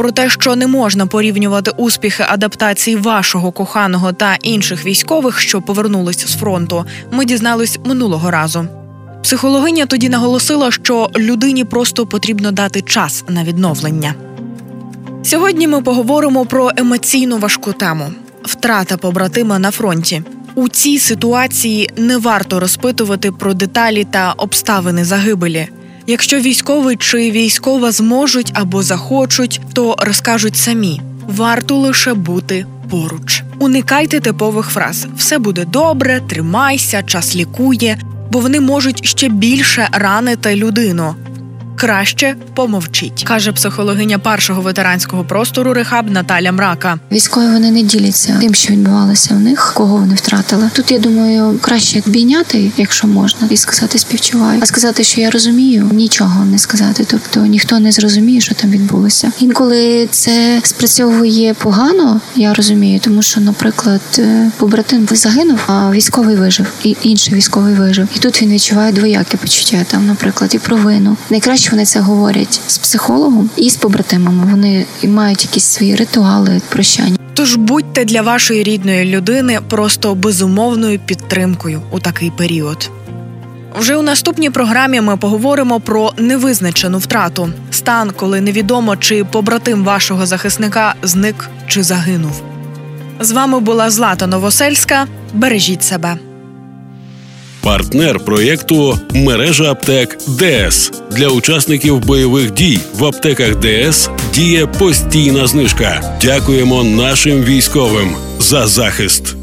Про те, що не можна порівнювати успіхи адаптації вашого коханого та інших військових, що повернулись з фронту, ми дізнались минулого разу. Психологиня тоді наголосила, що людині просто потрібно дати час на відновлення. Сьогодні ми поговоримо про емоційну важку тему втрата побратима на фронті. У цій ситуації не варто розпитувати про деталі та обставини загибелі. Якщо військовий чи військова зможуть або захочуть, то розкажуть самі. Варто лише бути поруч. Уникайте типових фраз: все буде добре, тримайся, час лікує, бо вони можуть ще більше ранити людину краще помовчіть, каже психологиня першого ветеранського простору Рехаб Наталя Мрака. Військові вони не діляться тим, що відбувалося в них, кого вони втратили. Тут я думаю, краще обійняти, якщо можна, і сказати співчуваю. А сказати, що я розумію, нічого не сказати. Тобто ніхто не зрозуміє, що там відбулося. Інколи це спрацьовує погано, я розумію, тому що, наприклад, е, побратим загинув, а військовий вижив, і інший військовий вижив. І тут він відчуває двояке почуття, там, наприклад, і провину. Найкраще вони це говорять з психологом і з побратимами. Вони мають якісь свої ритуали прощання. Тож будьте для вашої рідної людини просто безумовною підтримкою у такий період. Вже у наступній програмі ми поговоримо про невизначену втрату стан, коли невідомо, чи побратим вашого захисника зник чи загинув. З вами була Злата Новосельська. Бережіть себе. Партнер проєкту мережа аптек ДС для учасників бойових дій в аптеках ДС діє постійна знижка. Дякуємо нашим військовим за захист.